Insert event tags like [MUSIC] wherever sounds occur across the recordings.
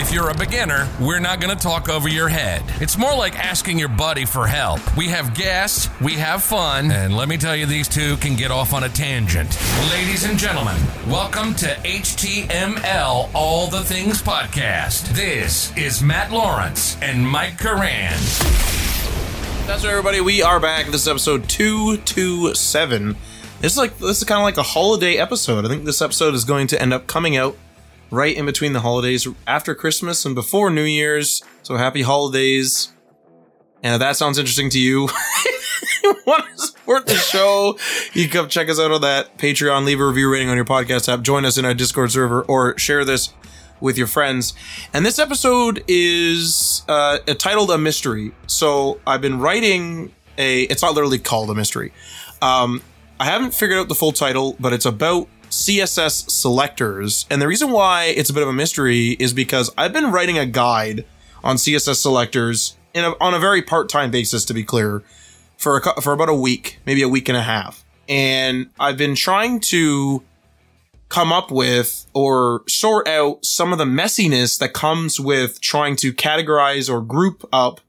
If you're a beginner, we're not going to talk over your head. It's more like asking your buddy for help. We have guests, we have fun, and let me tell you, these two can get off on a tangent. Ladies and gentlemen, welcome to HTML All the Things Podcast. This is Matt Lawrence and Mike Karan. That's right, everybody. We are back. This is episode 227. This is like this is kind of like a holiday episode. I think this episode is going to end up coming out right in between the holidays, after Christmas and before New Year's. So happy holidays. And if that sounds interesting to you, [LAUGHS] you want to support the show, you can come check us out on that Patreon, leave a review rating on your podcast app, join us in our Discord server, or share this with your friends. And this episode is uh, titled A Mystery. So I've been writing a, it's not literally called a mystery. Um, I haven't figured out the full title, but it's about CSS selectors. And the reason why it's a bit of a mystery is because I've been writing a guide on CSS selectors in a, on a very part-time basis, to be clear, for a, for about a week, maybe a week and a half. And I've been trying to come up with or sort out some of the messiness that comes with trying to categorize or group up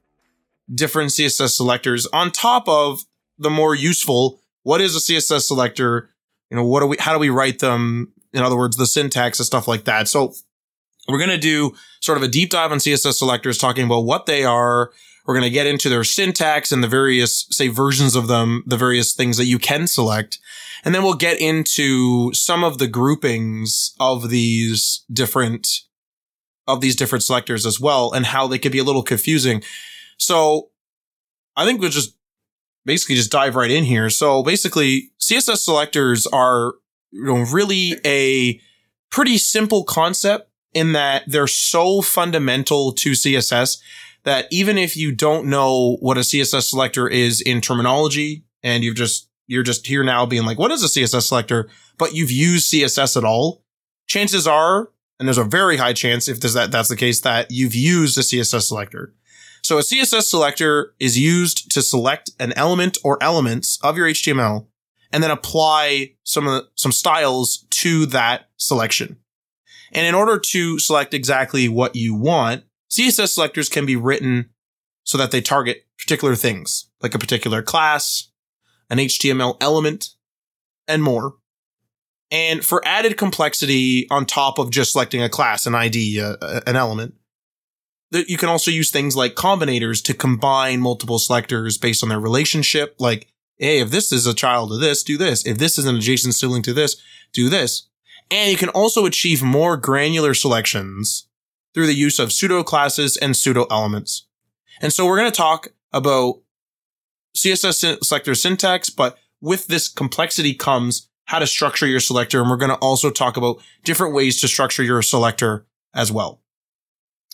different CSS selectors on top of the more useful what is a CSS selector? You know, what do we how do we write them? In other words, the syntax and stuff like that. So we're going to do sort of a deep dive on CSS selectors talking about what they are. We're going to get into their syntax and the various, say, versions of them, the various things that you can select. And then we'll get into some of the groupings of these different, of these different selectors as well and how they could be a little confusing. So I think we'll just basically just dive right in here. So basically CSS selectors are, you know, really a pretty simple concept in that they're so fundamental to CSS that even if you don't know what a CSS selector is in terminology and you've just you're just here now being like, what is a CSS selector? But you've used CSS at all. Chances are, and there's a very high chance if that, that's the case, that you've used a CSS selector. So a CSS selector is used to select an element or elements of your HTML and then apply some the, some styles to that selection. And in order to select exactly what you want, CSS selectors can be written so that they target particular things, like a particular class, an HTML element, and more. And for added complexity on top of just selecting a class, an ID, uh, an element, you can also use things like combinators to combine multiple selectors based on their relationship. Like, hey, if this is a child of this, do this. If this is an adjacent sibling to this, do this. And you can also achieve more granular selections through the use of pseudo classes and pseudo elements. And so we're going to talk about CSS selector syntax, but with this complexity comes how to structure your selector. And we're going to also talk about different ways to structure your selector as well.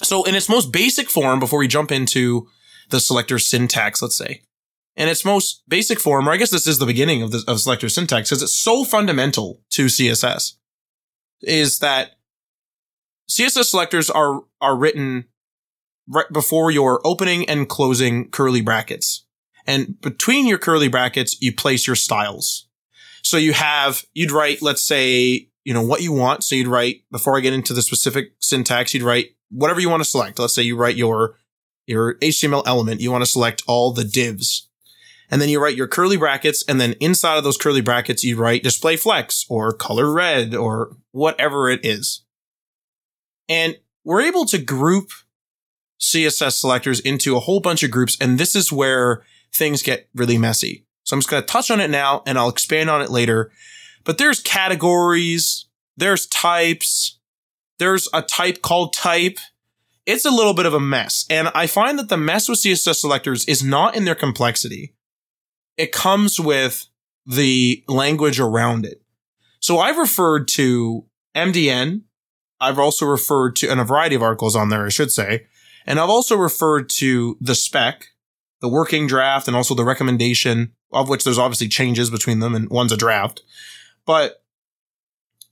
So in its most basic form, before we jump into the selector syntax, let's say, in its most basic form, or I guess this is the beginning of the of selector syntax, because it's so fundamental to CSS, is that CSS selectors are are written right before your opening and closing curly brackets. And between your curly brackets, you place your styles. So you have, you'd write, let's say, you know, what you want. So you'd write, before I get into the specific syntax, you'd write whatever you want to select. Let's say you write your, your HTML element. You want to select all the divs. And then you write your curly brackets. And then inside of those curly brackets, you write display flex or color red or whatever it is. And we're able to group CSS selectors into a whole bunch of groups. And this is where things get really messy. So I'm just going to touch on it now and I'll expand on it later. But there's categories, there's types, there's a type called type. It's a little bit of a mess. And I find that the mess with CSS selectors is not in their complexity. It comes with the language around it. So I've referred to MDN. I've also referred to, and a variety of articles on there, I should say. And I've also referred to the spec, the working draft and also the recommendation of which there's obviously changes between them and one's a draft. But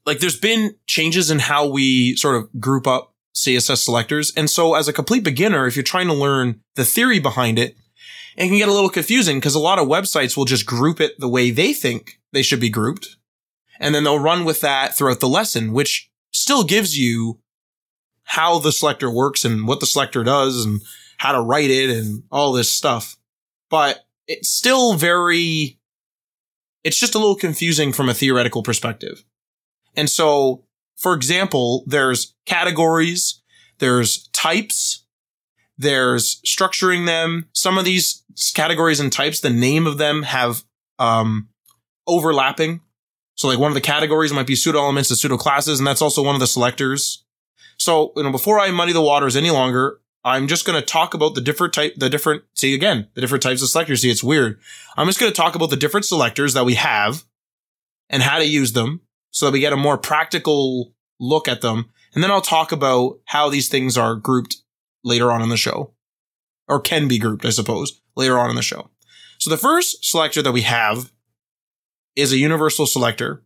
like there's been changes in how we sort of group up CSS selectors. And so as a complete beginner, if you're trying to learn the theory behind it, it can get a little confusing because a lot of websites will just group it the way they think they should be grouped. And then they'll run with that throughout the lesson, which still gives you how the selector works and what the selector does and how to write it and all this stuff. But it's still very, it's just a little confusing from a theoretical perspective. And so, for example, there's categories, there's types, there's structuring them. Some of these categories and types, the name of them have, um, overlapping. So like one of the categories might be pseudo elements and pseudo classes, and that's also one of the selectors. So, you know, before I muddy the waters any longer, I'm just going to talk about the different type, the different, see again, the different types of selectors. See, it's weird. I'm just going to talk about the different selectors that we have and how to use them so that we get a more practical look at them. And then I'll talk about how these things are grouped later on in the show or can be grouped, I suppose, later on in the show. So the first selector that we have is a universal selector.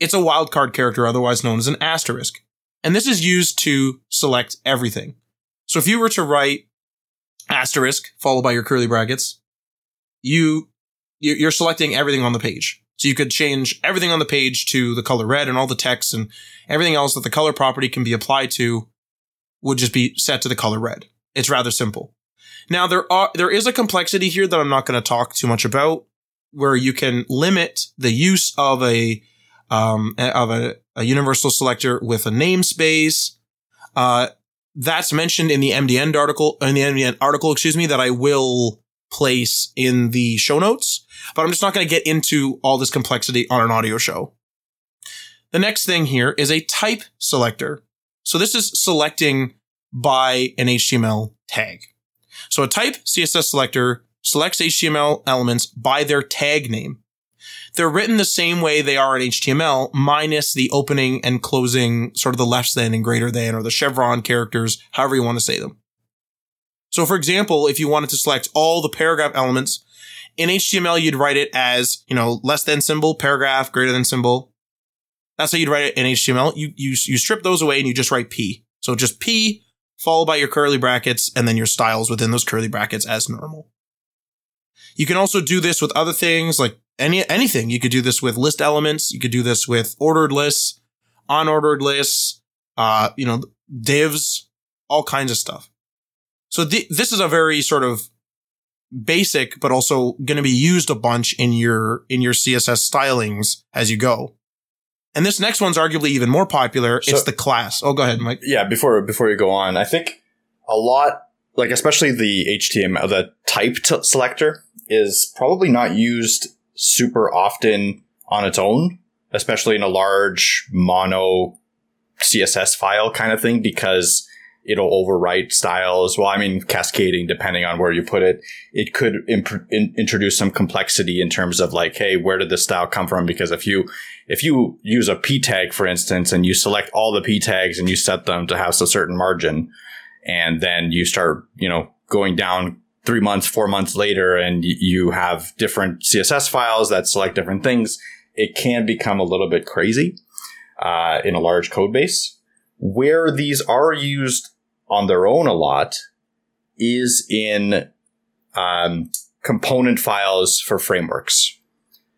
It's a wildcard character, otherwise known as an asterisk. And this is used to select everything. So if you were to write asterisk followed by your curly brackets, you you're selecting everything on the page. So you could change everything on the page to the color red and all the text and everything else that the color property can be applied to would just be set to the color red. It's rather simple. Now there are there is a complexity here that I'm not going to talk too much about where you can limit the use of a um, of a, a universal selector with a namespace. Uh, that's mentioned in the MDN article, in the MDN article, excuse me, that I will place in the show notes, but I'm just not going to get into all this complexity on an audio show. The next thing here is a type selector. So this is selecting by an HTML tag. So a type CSS selector selects HTML elements by their tag name. They're written the same way they are in HTML, minus the opening and closing, sort of the less than and greater than, or the chevron characters, however you want to say them. So for example, if you wanted to select all the paragraph elements, in HTML, you'd write it as, you know, less than symbol, paragraph, greater than symbol. That's how you'd write it in HTML. You, you, you strip those away and you just write P. So just P followed by your curly brackets and then your styles within those curly brackets as normal. You can also do this with other things like any anything. You could do this with list elements. You could do this with ordered lists, unordered lists, uh, you know, divs, all kinds of stuff. So th- this is a very sort of basic, but also going to be used a bunch in your in your CSS stylings as you go. And this next one's arguably even more popular. So, it's the class. Oh, go ahead, Mike. Yeah, before before you go on, I think a lot like especially the HTML the type t- selector is probably not used super often on its own, especially in a large mono CSS file kind of thing, because it'll overwrite styles. Well, I mean, cascading depending on where you put it. It could imp- in- introduce some complexity in terms of like, hey, where did this style come from? Because if you if you use a p tag, for instance, and you select all the p tags and you set them to have a certain margin, and then you start, you know, going down three months, four months later, and you have different CSS files that select different things, it can become a little bit crazy uh, in a large code base. Where these are used on their own a lot is in um, component files for frameworks.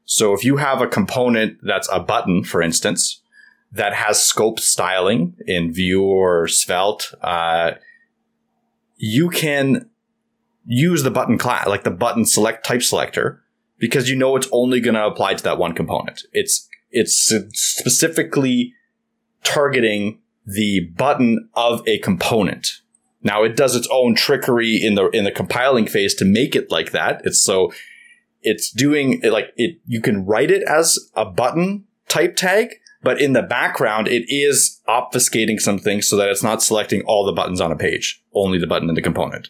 So if you have a component that's a button, for instance, that has scope styling in Vue or Svelte, uh, you can use the button class, like the button select type selector, because you know it's only going to apply to that one component. It's, it's specifically targeting the button of a component. Now it does its own trickery in the, in the compiling phase to make it like that. It's so, it's doing like it, you can write it as a button type tag, but in the background, it is obfuscating some things so that it's not selecting all the buttons on a page, only the button in the component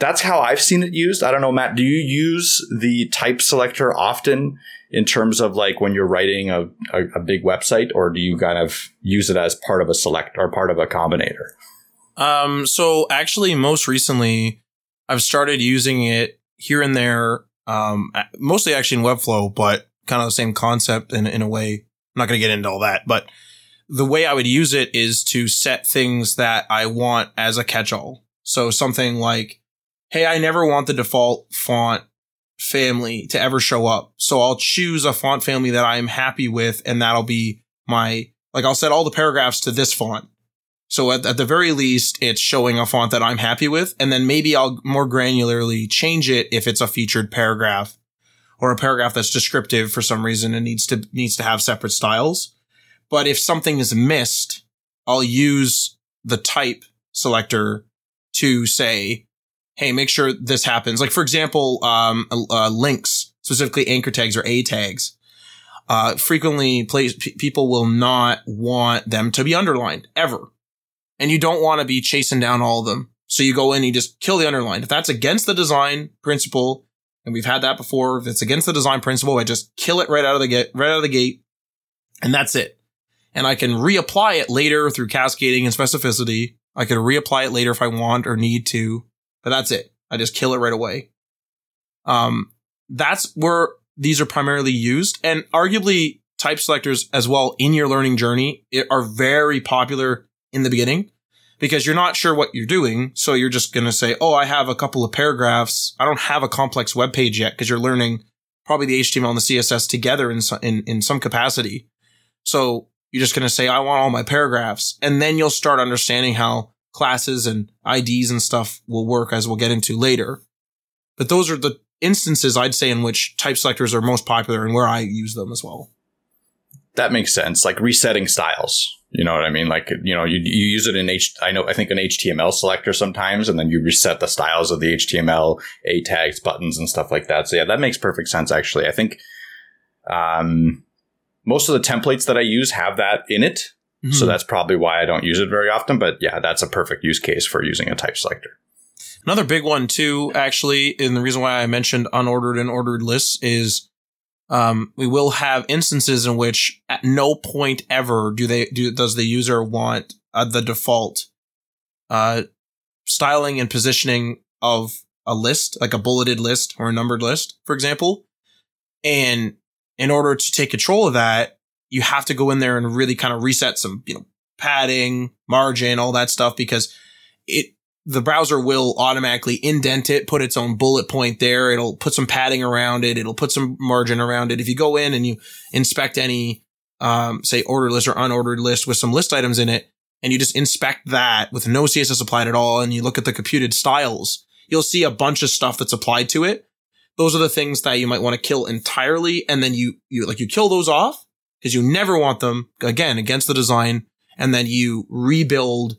that's how I've seen it used. I don't know, Matt. Do you use the type selector often in terms of like when you're writing a, a, a, big website, or do you kind of use it as part of a select or part of a combinator? Um, so actually, most recently, I've started using it here and there um, mostly actually in Webflow, but kind of the same concept in, in a way. I'm not going to get into all that, but the way I would use it is to set things that I want as a catch-all. So something like, Hey, I never want the default font family to ever show up. So I'll choose a font family that I'm happy with and that'll be my, like I'll set all the paragraphs to this font. So at, at the very least, it's showing a font that I'm happy with. And then maybe I'll more granularly change it if it's a featured paragraph or a paragraph that's descriptive for some reason and needs to, needs to have separate styles. But if something is missed, I'll use the type selector to say, Hey, make sure this happens. Like, for example, um, uh, links, specifically anchor tags or A tags. Uh, frequently place, p- people will not want them to be underlined ever and you don't want to be chasing down all of them. So you go in and you just kill the underline. If that's against the design principle, and we've had that before, if it's against the design principle, I just kill it right out of the gate, right out of the gate, and that's it. And I can reapply it later through cascading and specificity. I can reapply it later if I want or need to, but that's it. I just kill it right away. Um, that's where these are primarily used and arguably type selectors as well in your learning journey are very popular in the beginning because you're not sure what you're doing. So you're just going to say, Oh, I have a couple of paragraphs. I don't have a complex web page yet because you're learning probably the HTML and the CSS together in some, in, in some capacity. So you're just going to say, I want all my paragraphs. And then you'll start understanding how classes and IDs and stuff will work as we'll get into later. But those are the instances I'd say in which type selectors are most popular and where I use them as well. That makes sense. Like resetting styles you know what I mean? Like, you know, you, you use it in H, I know, I think an HTML selector sometimes, and then you reset the styles of the HTML, A tags, buttons, and stuff like that. So yeah, that makes perfect sense, actually. I think, um, most of the templates that I use have that in it. Mm-hmm. So that's probably why I don't use it very often. But yeah, that's a perfect use case for using a type selector. Another big one too, actually, and the reason why I mentioned unordered and ordered lists is um, we will have instances in which at no point ever do they do does the user want uh, the default uh, styling and positioning of a list, like a bulleted list or a numbered list, for example. And in order to take control of that, you have to go in there and really kind of reset some, you know, padding, margin, all that stuff because it the browser will automatically indent it, put its own bullet point there. It'll put some padding around it. It'll put some margin around it. If you go in and you inspect any, um, say ordered list or unordered list with some list items in it, and you just inspect that with no CSS applied at all, and you look at the computed styles, you'll see a bunch of stuff that's applied to it. Those are the things that you might want to kill entirely. And then you, you like you kill those off because you never want them again against the design. And then you rebuild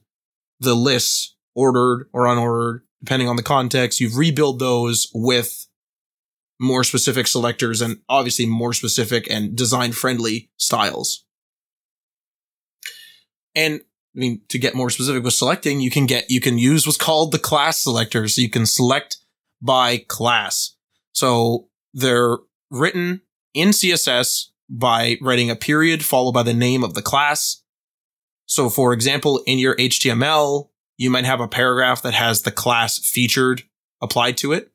the lists ordered or unordered, depending on the context. You've rebuilt those with more specific selectors and obviously more specific and design friendly styles. And I mean, to get more specific with selecting, you can get, you can use what's called the class selector. So you can select by class. So they're written in CSS by writing a period followed by the name of the class. So for example, in your HTML, you might have a paragraph that has the class featured applied to it,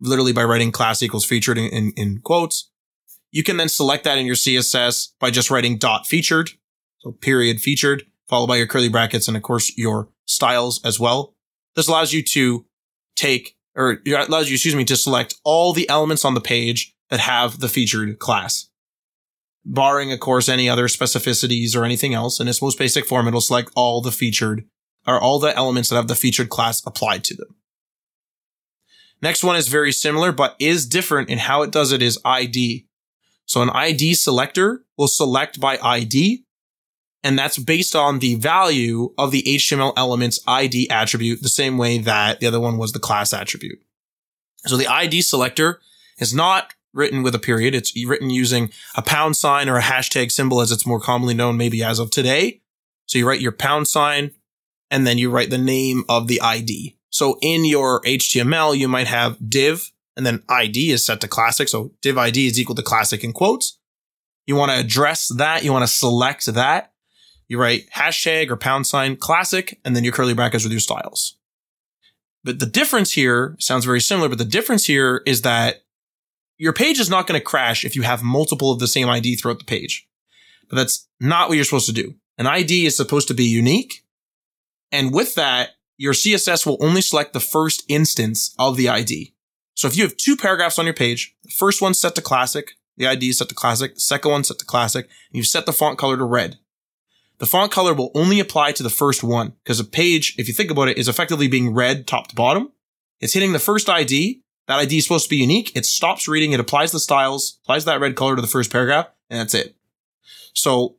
literally by writing class equals featured in, in, in quotes. You can then select that in your CSS by just writing dot featured. So period featured followed by your curly brackets and of course your styles as well. This allows you to take or allows you, excuse me, to select all the elements on the page that have the featured class. Barring, of course, any other specificities or anything else. In its most basic form, it'll select all the featured are all the elements that have the featured class applied to them. Next one is very similar, but is different in how it does it is ID. So an ID selector will select by ID, and that's based on the value of the HTML element's ID attribute, the same way that the other one was the class attribute. So the ID selector is not written with a period. It's written using a pound sign or a hashtag symbol as it's more commonly known maybe as of today. So you write your pound sign and then you write the name of the ID. So in your HTML, you might have div and then ID is set to classic. So div ID is equal to classic in quotes. You want to address that. You want to select that. You write hashtag or pound sign classic and then your curly brackets with your styles. But the difference here sounds very similar, but the difference here is that your page is not going to crash if you have multiple of the same ID throughout the page. But that's not what you're supposed to do. An ID is supposed to be unique. And with that, your CSS will only select the first instance of the ID. So if you have two paragraphs on your page, the first one's set to classic, the ID is set to classic, the second one set to classic, and you've set the font color to red. The font color will only apply to the first one because a page, if you think about it, is effectively being read top to bottom. It's hitting the first ID. That ID is supposed to be unique. It stops reading. It applies the styles, applies that red color to the first paragraph, and that's it. So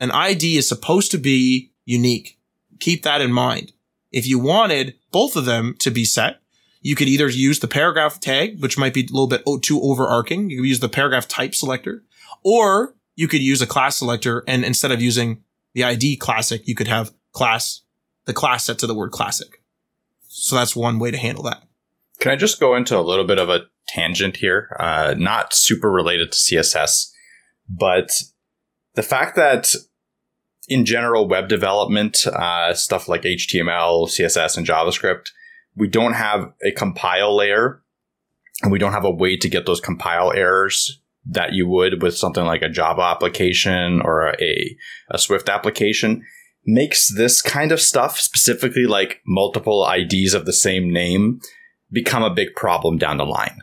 an ID is supposed to be unique. Keep that in mind. If you wanted both of them to be set, you could either use the paragraph tag, which might be a little bit too overarching. You could use the paragraph type selector, or you could use a class selector. And instead of using the ID classic, you could have class, the class set to the word classic. So that's one way to handle that. Can I just go into a little bit of a tangent here? Uh, not super related to CSS, but the fact that in general web development, uh, stuff like HTML, CSS, and JavaScript, we don't have a compile layer and we don't have a way to get those compile errors that you would with something like a Java application or a, a Swift application makes this kind of stuff, specifically like multiple IDs of the same name, become a big problem down the line.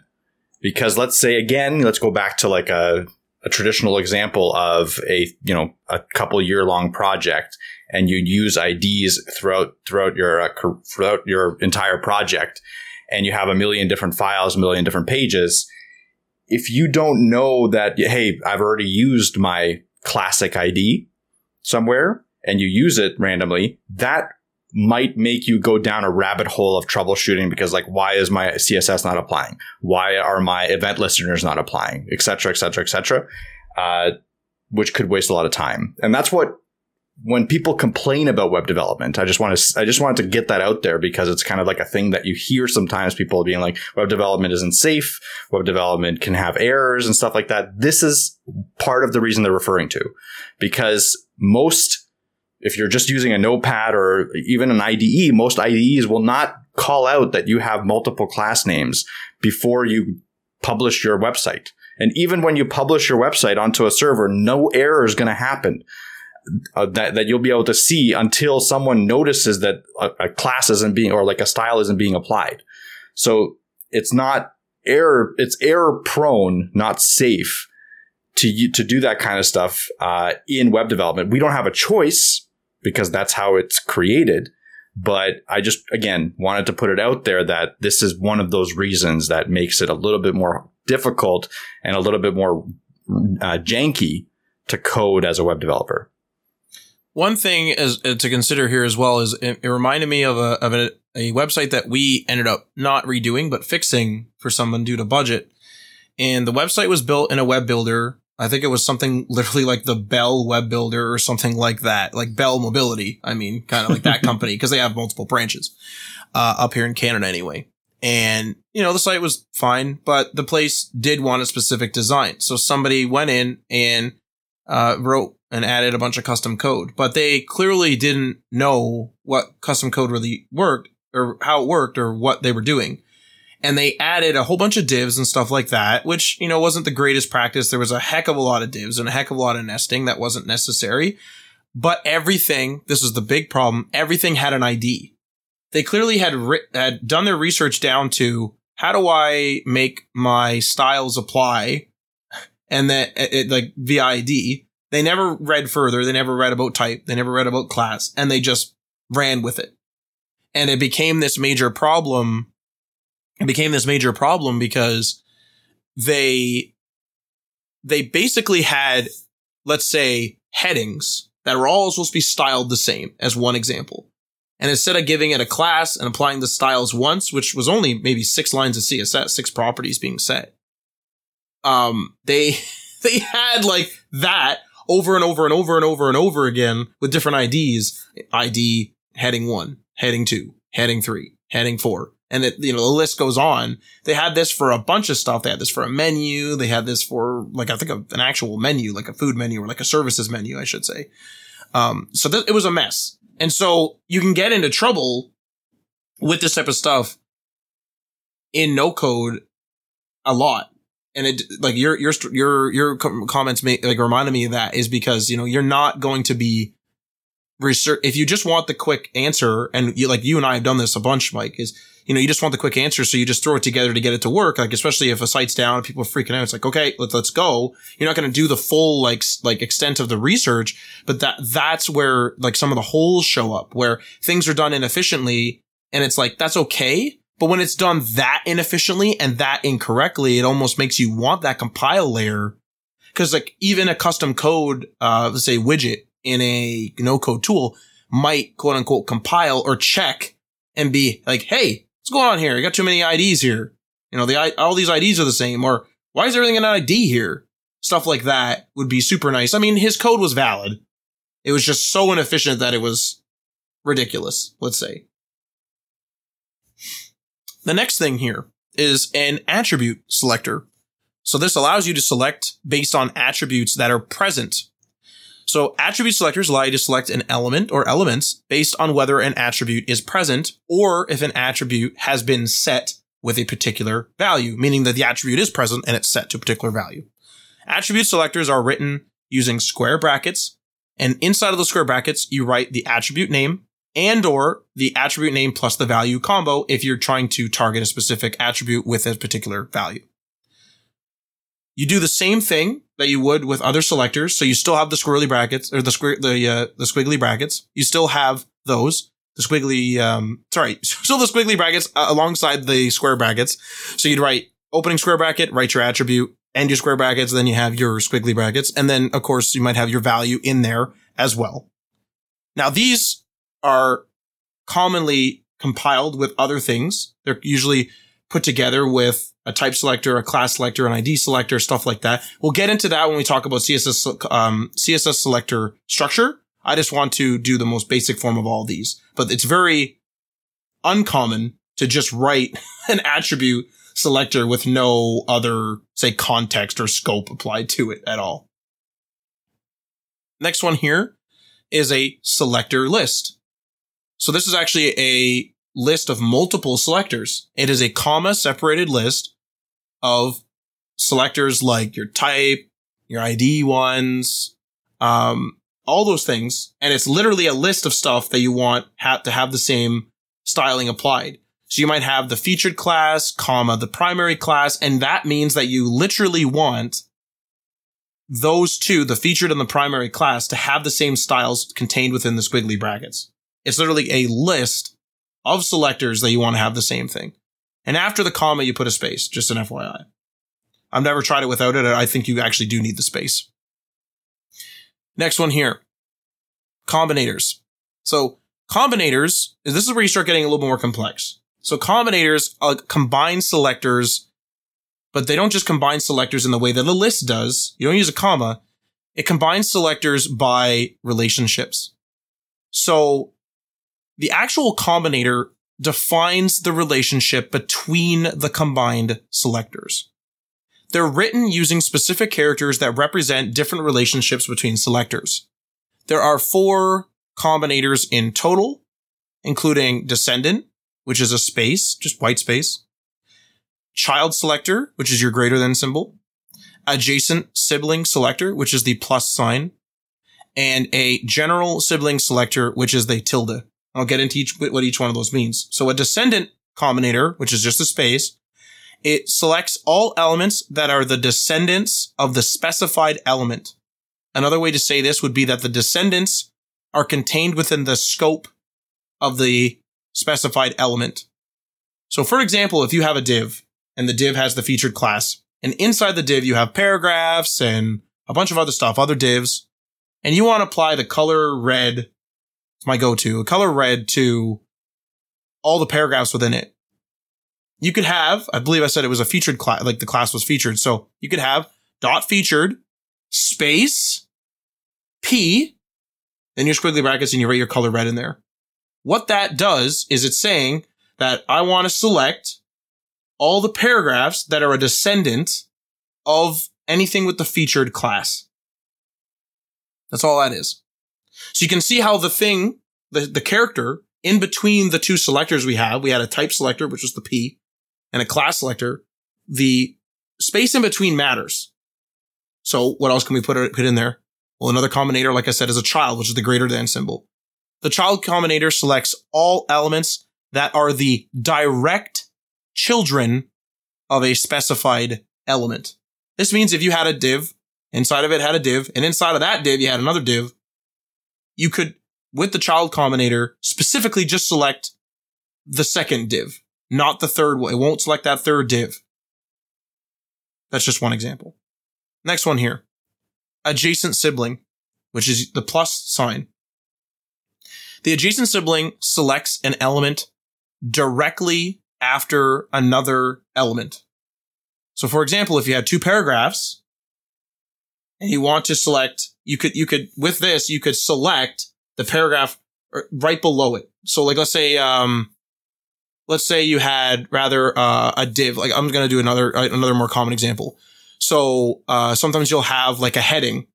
Because let's say again, let's go back to like a, a traditional example of a, you know, a couple year long project and you use IDs throughout throughout your uh, throughout your entire project, and you have a million different files, a million different pages. If you don't know that, hey, I've already used my classic ID somewhere, and you use it randomly, that might make you go down a rabbit hole of troubleshooting because like why is my css not applying? Why are my event listeners not applying? Etc etc etc which could waste a lot of time. And that's what when people complain about web development, I just want to I just wanted to get that out there because it's kind of like a thing that you hear sometimes people being like web development isn't safe, web development can have errors and stuff like that. This is part of the reason they're referring to because most if you're just using a notepad or even an IDE, most IDEs will not call out that you have multiple class names before you publish your website. And even when you publish your website onto a server, no error is going to happen uh, that, that you'll be able to see until someone notices that a, a, class isn't being or like a style isn't being applied. So it's not error, it's error prone, not safe to, to do that kind of stuff uh, in web development. We don't have a choice because that's how it's created. But I just, again, wanted to put it out there that this is one of those reasons that makes it a little bit more difficult and a little bit more uh, janky to code as a web developer. One thing is uh, to consider here as well is it, it reminded me of a of a, a website that we ended up not redoing but fixing for someone due to budget. And the website was built in a web builder. I think it was something [LAUGHS] literally like the Bell web builder or something like that, like Bell Mobility. I mean, kind of like that [LAUGHS] company because they have multiple branches uh, up here in Canada anyway. And, you know, the site was fine, but the place did want a specific design. So somebody went in and uh, wrote and added a bunch of custom code, but they clearly didn't know what custom code really worked or how it worked or what they were doing. And they added a whole bunch of divs and stuff like that, which, you know, wasn't the greatest practice. There was a heck of a lot of divs and a heck of a lot of nesting that wasn't necessary. But everything, this is the big problem, everything had an ID. They clearly had, ri- had done their research down to how do I make my styles apply and then it, eh, eh, like via ID they never read further. They never read about type. They never read about class and they just ran with it. And it became this major problem. It became this major problem because they, they basically had, let's say, headings that are all supposed to be styled the same as one example. And instead of giving it a class and applying the styles once, which was only maybe six lines of CSS, six properties being set, um, they, [LAUGHS] they had like that over and over and over and over and over again with different IDs. ID heading one, heading two, heading three, heading four. And it, you know, the list goes on. They had this for a bunch of stuff. They had this for a menu. They had this for like, I think an actual menu, like a food menu or like a services menu, I should say. Um, so th- it was a mess. And so you can get into trouble with this type of stuff in no code a lot and it like your your your your comments make like reminded me of that is because you know you're not going to be research if you just want the quick answer and you like you and I have done this a bunch Mike is you know you just want the quick answer so you just throw it together to get it to work. Like especially if a site's down and people are freaking out it's like okay let's let's go. You're not going to do the full like like extent of the research but that that's where like some of the holes show up where things are done inefficiently and it's like that's okay. But when it's done that inefficiently and that incorrectly, it almost makes you want that compile layer. Cause like even a custom code, uh, let's say widget in a no code tool might quote unquote compile or check and be like, Hey, what's going on here? You got too many IDs here. You know, the, all these IDs are the same or why is everything an ID here? Stuff like that would be super nice. I mean, his code was valid. It was just so inefficient that it was ridiculous, let's say. The next thing here is an attribute selector. So this allows you to select based on attributes that are present. So attribute selectors allow you to select an element or elements based on whether an attribute is present or if an attribute has been set with a particular value, meaning that the attribute is present and it's set to a particular value. Attribute selectors are written using square brackets, and inside of the square brackets, you write the attribute name, and or the attribute name plus the value combo if you're trying to target a specific attribute with a particular value. You do the same thing that you would with other selectors. So you still have the squirrely brackets or the square, the, uh, the squiggly brackets. You still have those. The squiggly, um, sorry, [LAUGHS] still the squiggly brackets uh, alongside the square brackets. So you'd write opening square bracket, write your attribute, and your square brackets. Then you have your squiggly brackets. And then, of course, you might have your value in there as well. Now, these are commonly compiled with other things. They're usually put together with a type selector, a class selector, an ID selector, stuff like that. We'll get into that when we talk about CSS, um, CSS selector structure. I just want to do the most basic form of all of these, but it's very uncommon to just write [LAUGHS] an attribute selector with no other, say, context or scope applied to it at all. Next one here is a selector list. So this is actually a list of multiple selectors. It is a comma separated list of selectors like your type, your ID ones, um, all those things. And it's literally a list of stuff that you want ha- to have the same styling applied. So you might have the featured class, comma, the primary class, and that means that you literally want those two, the featured and the primary class, to have the same styles contained within the squiggly brackets. It's literally a list of selectors that you want to have the same thing. And after the comma, you put a space, just an FYI. I've never tried it without it. I think you actually do need the space. Next one here. Combinators. So combinators, this is where you start getting a little bit more complex. So combinators uh, combine selectors, but they don't just combine selectors in the way that a list does. You don't use a comma. It combines selectors by relationships. So the actual combinator defines the relationship between the combined selectors. They're written using specific characters that represent different relationships between selectors. There are four combinators in total, including descendant, which is a space, just white space, child selector, which is your greater than symbol, adjacent sibling selector, which is the plus sign, and a general sibling selector, which is the tilde. I'll get into each, what each one of those means. So a descendant combinator, which is just a space, it selects all elements that are the descendants of the specified element. Another way to say this would be that the descendants are contained within the scope of the specified element. So for example, if you have a div and the div has the featured class and inside the div you have paragraphs and a bunch of other stuff, other divs, and you want to apply the color red it's my go-to. Color red to all the paragraphs within it. You could have, I believe I said it was a featured class, like the class was featured. So you could have dot featured space P, then your squiggly brackets and you write your color red in there. What that does is it's saying that I want to select all the paragraphs that are a descendant of anything with the featured class. That's all that is. So you can see how the thing, the, the character in between the two selectors we have, we had a type selector, which was the P, and a class selector. The space in between matters. So what else can we put, put in there? Well, another combinator, like I said, is a child, which is the greater than symbol. The child combinator selects all elements that are the direct children of a specified element. This means if you had a div, inside of it had a div, and inside of that div you had another div, you could, with the child combinator, specifically just select the second div, not the third one. It won't select that third div. That's just one example. Next one here. Adjacent sibling, which is the plus sign. The adjacent sibling selects an element directly after another element. So for example, if you had two paragraphs and you want to select, you could, you could, with this, you could select the paragraph right below it. So like, let's say, um, let's say you had rather, uh, a div, like I'm going to do another, uh, another more common example. So, uh, sometimes you'll have like a heading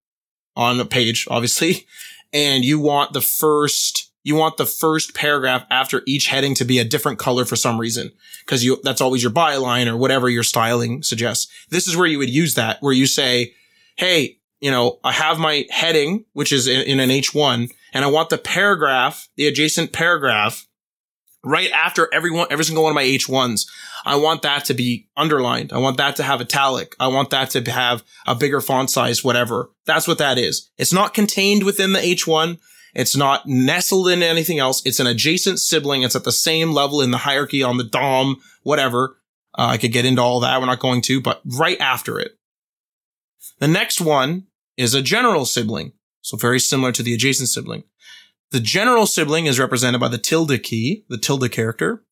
on a page, obviously, [LAUGHS] and you want the first you want the first paragraph after each heading to be a different color for some reason because you that's always your byline or whatever your styling suggests. This is where you would use that where you say, "Hey, you know, I have my heading which is in, in an H1 and I want the paragraph, the adjacent paragraph right after every one every single one of my H1s. I want that to be underlined. I want that to have italic. I want that to have a bigger font size, whatever. That's what that is. It's not contained within the H1. It's not nestled in anything else. It's an adjacent sibling. It's at the same level in the hierarchy on the DOM, whatever. Uh, I could get into all that. We're not going to, but right after it. The next one is a general sibling. So very similar to the adjacent sibling. The general sibling is represented by the tilde key, the tilde character,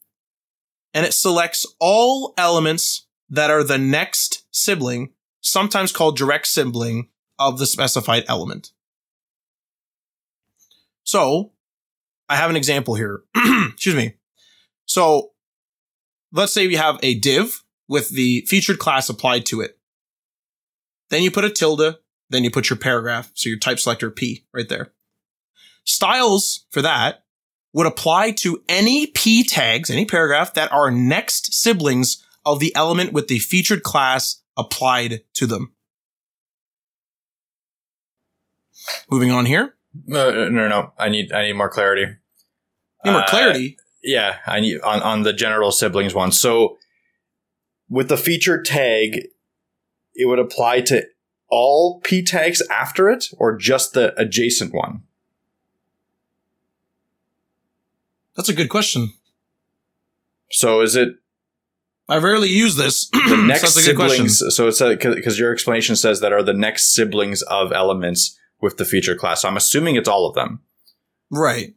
and it selects all elements that are the next sibling, sometimes called direct sibling of the specified element. So I have an example here. [CLEARS THROAT] Excuse me. So let's say we have a div with the featured class applied to it. Then you put a tilde, then you put your paragraph. So your type selector P right there. Styles for that would apply to any P tags, any paragraph that are next siblings of the element with the featured class applied to them. Moving on here. No, no, no, no. I need I need more clarity. Need more Uh, clarity. Yeah, I need on on the general siblings one. So with the featured tag, it would apply to all p tags after it, or just the adjacent one. That's a good question. So is it I rarely use this. the [CLEARS THROAT] so next that's a good question. siblings? So it's because your explanation says that are the next siblings of elements with the feature class. So I'm assuming it's all of them. Right.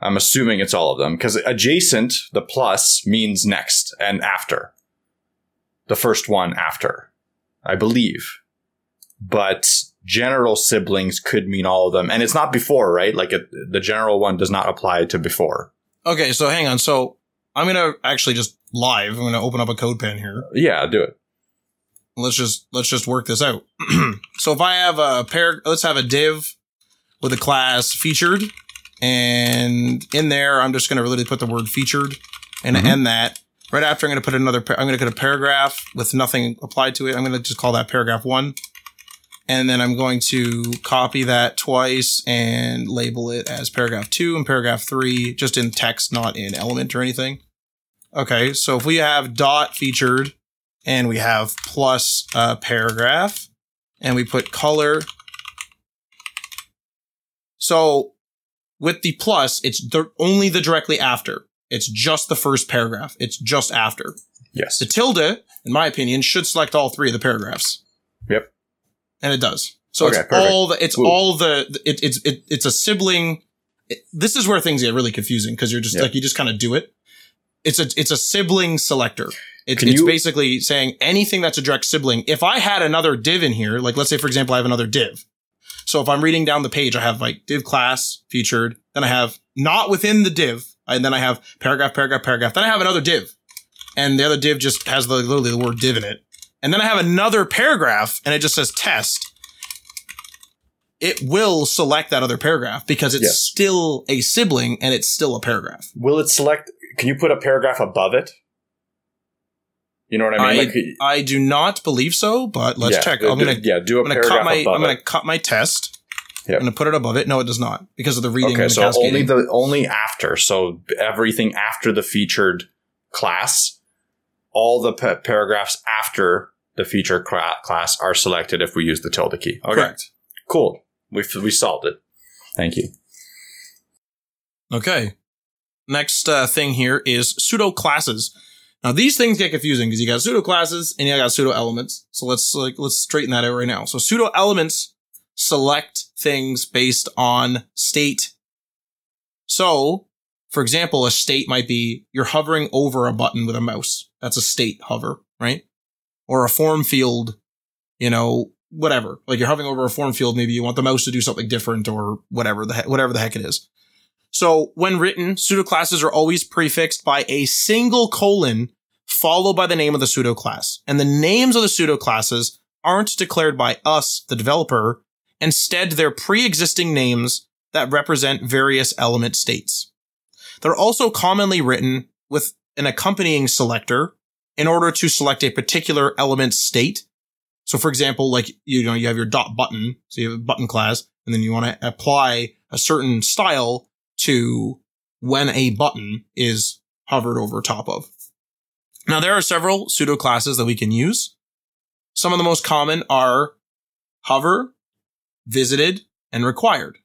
I'm assuming it's all of them because adjacent, the plus means next and after. The first one after, I believe. But general siblings could mean all of them. And it's not before, right? Like it, the general one does not apply to before. Okay, so hang on. So I'm gonna actually just live. I'm gonna open up a CodePen here. Yeah, do it. Let's just let's just work this out. [CLEARS THROAT] so if I have a pair, let's have a div with a class featured, and in there I'm just gonna really put the word featured and Mhm. end that. Right after I'm gonna put another. I'm gonna put a paragraph with nothing applied to it. I'm gonna just call that paragraph one. And then I'm going to copy that twice and label it as paragraph two and paragraph three, just in text, not in element or anything. Okay, so if we have dot featured and we have plus uh, paragraph and we put color. So with the plus, it's the, only the directly after. It's just the first paragraph. It's just after. Yes. The tilde, in my opinion, should select all three of the paragraphs. Yep. And it does. So Okay, it's perfect. all the, it's Ooh. all the, it, it's, it, it's a sibling. it- this is where things get really confusing because you're just Yeah. like, you just kind of do it. It's a, it's a sibling selector. It, it's you- basically saying anything that's a direct sibling. If I had another div in here, like let's say, for example, I have another div. So if I'm reading down the page, I have like div class featured, then I have not within the div, and then I have paragraph, paragraph, paragraph. Then I have another div, and the other div just has the, literally the word div in it. And then I have another paragraph, and it just says test. It will select that other paragraph because it's Yes. still a sibling and it's still a paragraph. Will it select? Can you put a paragraph above it? You know what I mean? I, like, I do not believe so, but let's yeah, check. Uh, I'm gonna yeah, do a I'm gonna paragraph cut my above I'm gonna cut my test. Yep. I'm gonna put it above it. No, it does not because of the reading. Okay, the so cascading. only the only after, so everything after the featured class, all the pa- paragraphs after the featured cla- class are selected if we use the tilde key. Okay, correct. cool. We we solved it. Thank you. Okay. Next uh, thing here is pseudo classes. Now these things get confusing because you got pseudo classes and you got pseudo elements. So let's like let's straighten that out right now. So pseudo elements select things based on state. So, for example, a state might be you're hovering over a button with a mouse. That's a state hover, right? Or a form field, you know, whatever. Like you're hovering over a form field, maybe you want the mouse to do something different or whatever the he- whatever the heck it is. So when written, pseudoclasses are always prefixed by a single colon followed by the name of the pseudoclass. And the names of the pseudoclasses aren't declared by us, the developer. Instead, they're pre-existing names that represent various element states. They're also commonly written with an accompanying selector in order to select a particular element state. So for example, like, you know, you have your dot button. So you have a button class and then you want to apply a certain style to when a button is hovered over top of. Now there are several pseudo classes that we can use. Some of the most common are hover, visited, and required.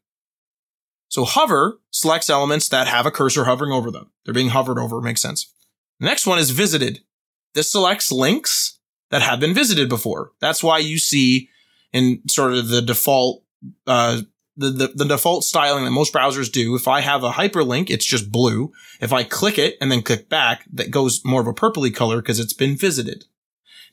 So hover selects elements that have a cursor hovering over them. They're being hovered over, makes sense. The next one is visited. This selects links that have been visited before. That's why you see in sort of the default uh, the, the, the default styling that most browsers do, if I have a hyperlink, it's just blue. If I click it and then click back, that goes more of a purpley color because it's been visited.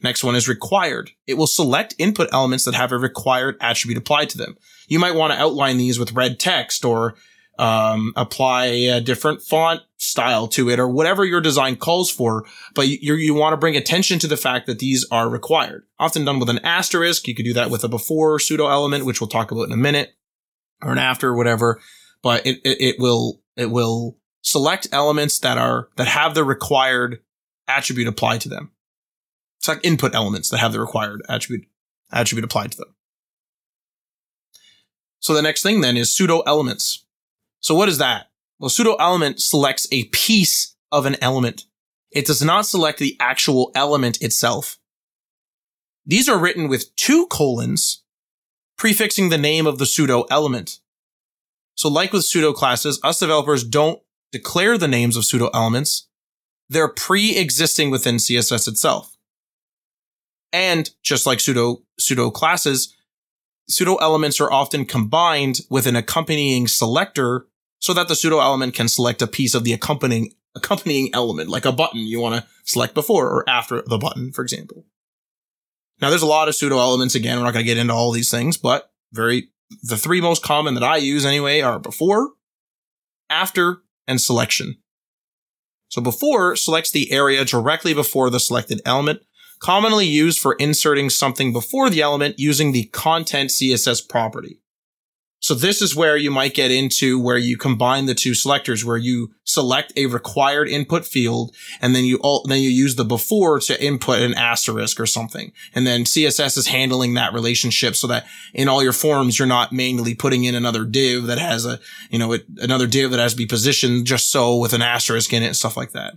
Next one is required. It will select input elements that have a required attribute applied to them. You might want to outline these with red text or um, apply a different font style to it or whatever your design calls for. But you, you want to bring attention to the fact that these are required. Often done with an asterisk. You could do that with a before pseudo element, which we'll talk about in a minute or an after, or whatever. But it, it, it will, it will select elements that are, that have the required attribute applied to them. Like input elements that have the required attribute, attribute applied to them. So the next thing then is pseudo elements. So what is that? Well, pseudo element selects a piece of an element. It does not select the actual element itself. These are written with two colons prefixing the name of the pseudo element. So like with pseudo classes, us developers don't declare the names of pseudo elements. They're pre-existing within CSS itself. And just like pseudo, pseudo classes, pseudo elements are often combined with an accompanying selector so that the pseudo element can select a piece of the accompanying, accompanying element, like a button you want to select before or after the button, for example. Now there's a lot of pseudo elements. Again, we're not going to get into all these things, but very, the three most common that I use anyway are before, after, and selection. So before selects the area directly before the selected element, commonly used for inserting something before the element using the content CSS property. So this is where you might get into where you combine the two selectors, where you select a required input field and then you all, then you use the before to input an asterisk or something. And then CSS is handling that relationship so that in all your forms, you're not manually putting in another div that has a, you know, it, another div that has to be positioned just so with an asterisk in it and stuff like that.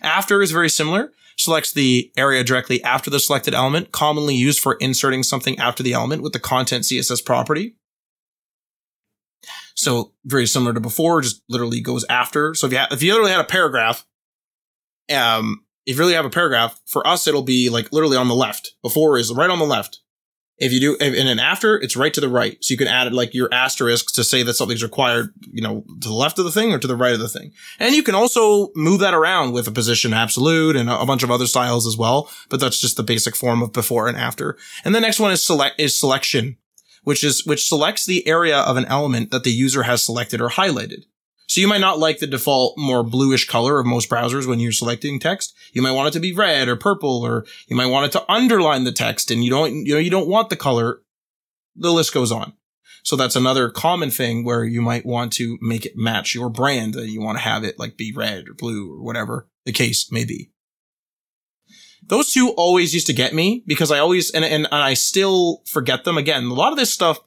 After is very similar selects the area directly after the selected element, commonly used for inserting something after the element with the content CSS property. So very similar to before, just literally goes after. So if you ha- if you literally had a paragraph, um, if you really have a paragraph, for us it'll be like literally on the left. Before is right on the left. If you do, and then after, it's right to the right. So you can add like your asterisks to say that something's required, you know, to the left of the thing or to the right of the thing. And you can also move that around with a position absolute and a bunch of other styles as well. But that's just the basic form of before and after. And the next one is select, is selection, which is, which selects the area of an element that the user has selected or highlighted. So you might not like the default more bluish color of most browsers when you're selecting text. You might want it to be red or purple, or you might want it to underline the text and you don't, you know, you don't want the color. The list goes on. So that's another common thing where you might want to make it match your brand and you want to have it like be red or blue or whatever the case may be. those two always used to get me because I always, and, and, and I still forget them. Again, a lot of this stuff,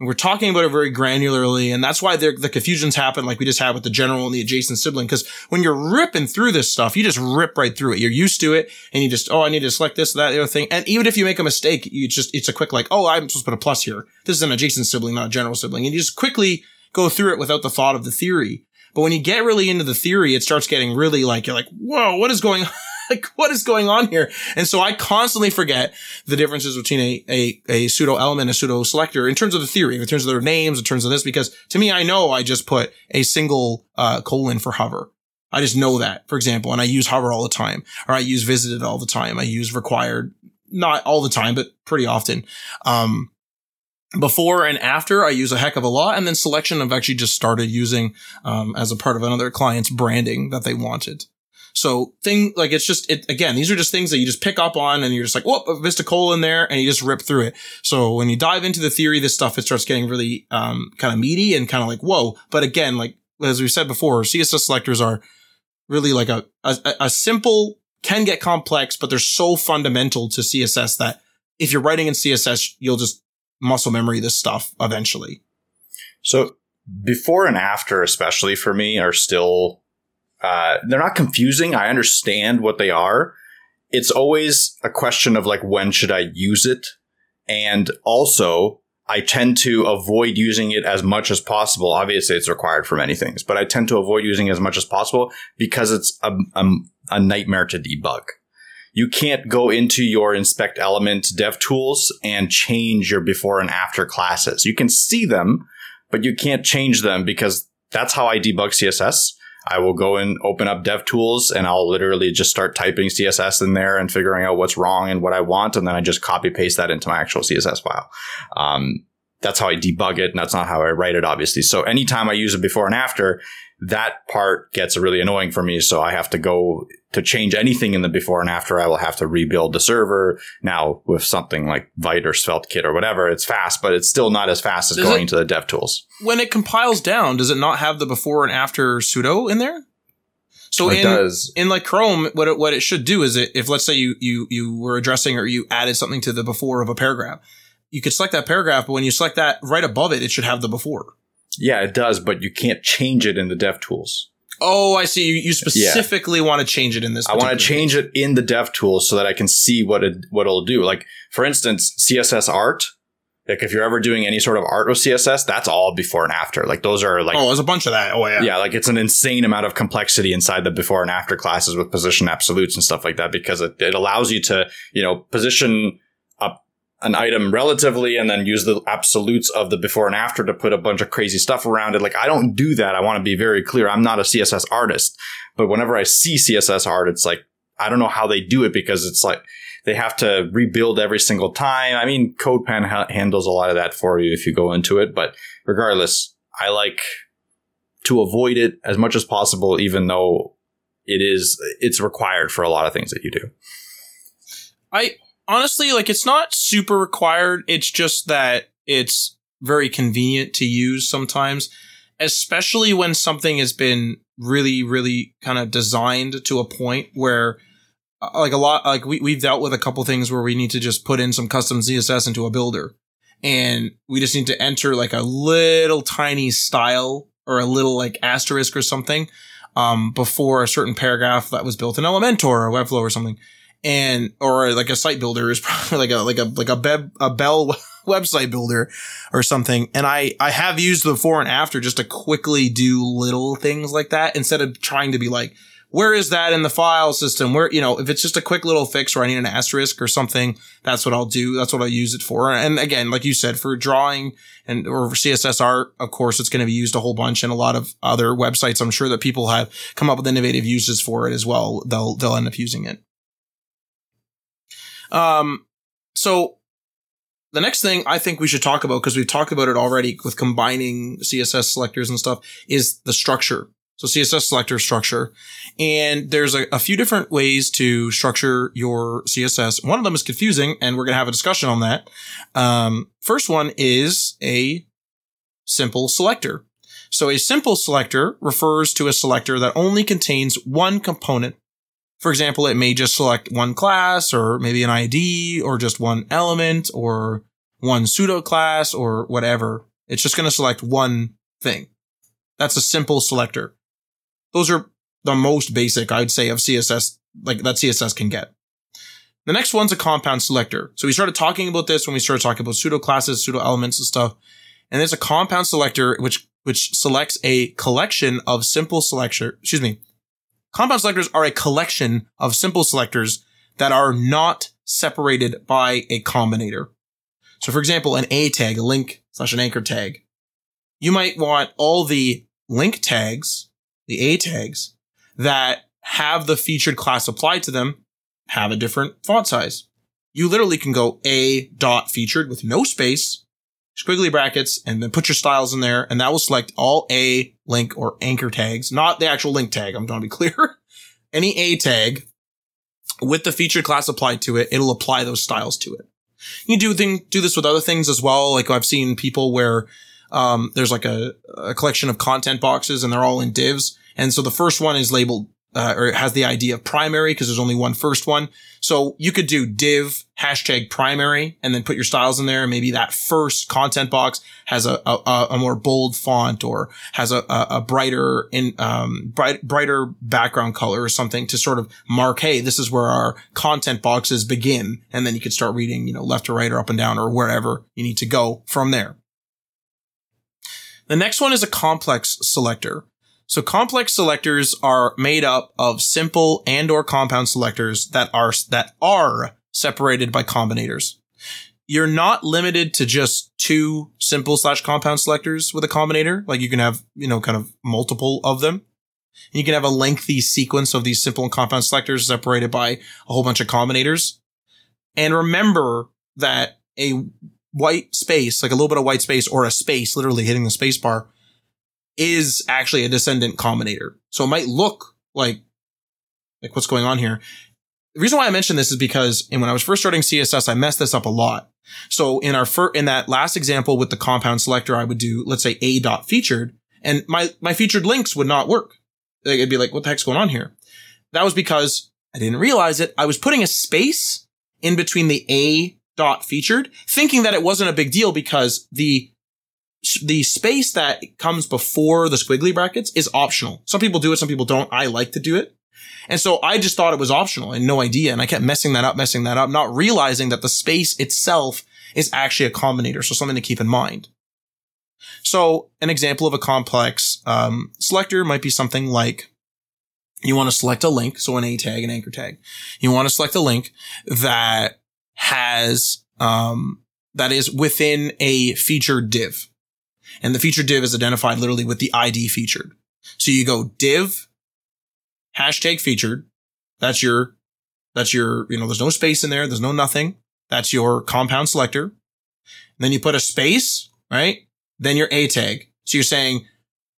we're talking about it very granularly, and that's why the confusions happen like we just had with the general and the adjacent sibling. Because when you're ripping through this stuff, you just rip right through it. You're used to it, and you just, oh, I need to select this, that, the other thing. And even if you make a mistake, you just, it's a quick like, oh, I'm supposed to put a plus here. This is an adjacent sibling, not a general sibling. And you just quickly go through it without the thought of the theory. But when you get really into the theory, it starts getting really like, you're like, whoa, what is going [LAUGHS] on? Like, what is going on here? And so I constantly forget the differences between a, a, a pseudo element a pseudo selector in terms of the theory, in terms of their names, in terms of this, because to me, I know I just put a single, uh, colon for hover. I just know that, for example, and I use hover all the time, or I use visited all the time. I use required, not all the time, but pretty often. Um, before and after I use a heck of a lot. And then selection I've actually just started using, um, as a part of another client's branding that they wanted. So thing, like it's just, it, again, these are just things that you just pick up on and you're just like, whoop, Vista Cola in there and you just rip through it. So when you dive into the theory, this stuff, it starts getting really, um, kind of meaty and kind of like, whoa. But again, like, as we said before, CSS selectors are really like a, a, a simple, can get complex, but they're so fundamental to CSS that if you're writing in CSS, you'll just muscle memory this stuff eventually. So before and after, especially for me, are still uh, they're not confusing. I understand what they are. It's always a question of like when should I use it, and also I tend to avoid using it as much as possible. Obviously, it's required for many things, but I tend to avoid using it as much as possible because it's a, a, a nightmare to debug you can't go into your inspect element dev tools and change your before and after classes. You can see them, but you can't change them because that's how I debug CSS. I will go and open up DevTools and I'll literally just start typing CSS in there and figuring out what's wrong and what I want. And then I just copy paste that into my actual CSS file. Um, that's how I debug it. And that's not how I write it, obviously. So anytime I use a before and after, that part gets really annoying for me. So I have to go to change anything in the before and after. I will have to rebuild the server. Now with something like Vite or SvelteKit or whatever, it's fast, but it's still not as fast as does going it, to the dev tools. When it compiles down, does it not have the before and after pseudo in there? So it in, does. in like Chrome, what it, what it should do is it, if let's say you, you, you were addressing or you added something to the before of a paragraph, you could select that paragraph, but when you select that right above it, it should have the before. Yeah, it does, but you can't change it in the dev tools. Oh, I see. You, you specifically yeah. want to change it in this. I want to change it in the dev tools so that I can see what it what it'll do. Like for instance, CSS art. Like if you're ever doing any sort of art with CSS, that's all before and after. Like those are like oh, there's a bunch of that. Oh yeah, yeah. Like it's an insane amount of complexity inside the before and after classes with position absolutes and stuff like that because it, it allows you to you know position an item relatively and then use the absolutes of the before and after to put a bunch of crazy stuff around it. Like I don't do that. I want to be very clear. I'm not a CSS artist, but whenever I see CSS art, it's like, I don't know how they do it because it's like they have to rebuild every single time. I mean, CodePen ha- handles a lot of that for you if you go into it, but regardless, I like to avoid it as much as possible, even though it is, it's required for a lot of things that you do. I, honestly, like it's not super required. It's just that it's very convenient to use sometimes, especially when something has been really, really kind of designed to a point where uh, like a lot, like we, we've dealt with a couple things where we need to just put in some custom CSS into a builder and we just need to enter like a little tiny style or a little like asterisk or something, um, before a certain paragraph that was built in Elementor or Webflow or something and or like a site builder is [LAUGHS] probably like a like a like a Beb, a Bell [LAUGHS] website builder or something. And I I have used the before and after just to quickly do little things like that instead of trying to be like where is that in the file system? Where, you know, if it's just a quick little fix where I need an asterisk or something, that's what I'll do. That's what I'll use it for. And again, like you said, for drawing and or CSS art, of course, it's going to be used a whole bunch and a lot of other websites. I'm sure that people have come up with innovative uses for it as well. They'll, they'll end up using it. Um, so the next thing I think we should talk about, because we've talked about it already with combining CSS selectors and stuff, is the structure. So CSS selector structure. And there's a, a, few different ways to structure your CSS. One of them is confusing, and we're going to have a discussion on that. Um, first one is a simple selector. So a simple selector refers to a selector that only contains one component For example, it may just select one class or maybe an ID or just one element or one pseudo class or whatever. It's just going to select one thing. That's a simple selector. Those are the most basic, I'd say, of CSS, like that CSS can get. The next one's a compound selector. So we started talking about this when we started talking about pseudo classes, pseudo elements and stuff. And there's a compound selector, which, which selects a collection of simple selector, excuse me. Compound selectors are a collection of simple selectors that are not separated by a combinator. So for example, an A tag, a link slash an anchor tag. You might want all the link tags, the A tags that have the featured class applied to them have a different font size. You literally can go A dot featured with no space, squiggly brackets, and then put your styles in there, and that will select all A link or anchor tags, not the actual link tag. I'm trying to be [LAUGHS] clear. Any A tag with the featured class applied to it, it'll apply those styles to it. You do thing, do this with other things as well. Like I've seen people where, um, there's like a, a collection of content boxes and they're all in divs. And so the first one is labeled uh, or it has the idea of primary because there's only one first one. So you could do div hashtag primary and then put your styles in there. And maybe that first content box has a, a, a more bold font or has a, a, brighter in, um, bright, brighter background color or something to sort of mark, Hey, this is where our content boxes begin. And then you could start reading, you know, left to right or up and down or wherever you need to go from there. The next one is a complex selector. So complex selectors are made up of simple and or compound selectors that are, that are separated by combinators. You're not limited to just two simple slash compound selectors with a combinator. Like you can have, you know, kind of multiple of them. And you can have a lengthy sequence of these simple and compound selectors separated by a whole bunch of combinators. And remember that a white space, like a little bit of white space or a space, literally hitting the space bar, is actually a descendant combinator. So it might look like, like what's going on here. The reason why I mention this is because and when I was first starting CSS, I messed this up a lot. So in our fir- in that last example with the compound selector, I would do, let's say a dot featured and my, my featured links would not work. It'd be like, what the heck's going on here? That was because I didn't realize it. I was putting a space in between the a dot featured, thinking that it wasn't a big deal because the the space that comes before the squiggly brackets is optional. Some people do it, some people don't. I like to do it. And so I just thought it was optional and no idea. And I kept messing that up, messing that up, not realizing that the space itself is actually a combinator. So something to keep in mind. So an example of a complex um, selector might be something like you want to select a link. So an A tag, an anchor tag. You want to select a link that has, um, that is within a featured div. And the featured div is identified literally with the ID featured. So you go div hashtag featured. That's your, that's your, you know, there's no space in there. There's no nothing. That's your compound selector. And then you put a space, right? Then your A tag. So you're saying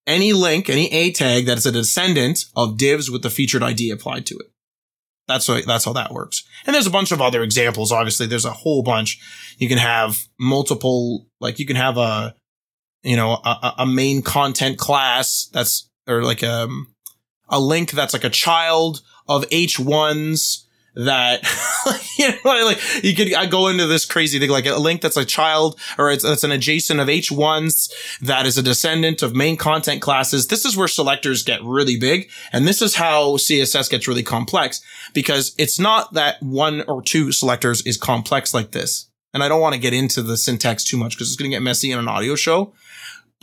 any link, any A tag that is a descendant of divs with the featured ID applied to it. That's how, that's how that works. And there's a bunch of other examples. Obviously, there's a whole bunch. You can have multiple, like you can have a, you know, a, a main content class that's, or like, um, a link that's like a child of H1s that, [LAUGHS] you know, [LAUGHS] like you could I go into this crazy thing, like a link that's a child or it's, it's an adjacent of H1s that is a descendant of main content classes. This is where selectors get really big. And this is how CSS gets really complex because it's not that one or two selectors is complex like this. And I don't want to get into the syntax too much because it's going to get messy in an audio show.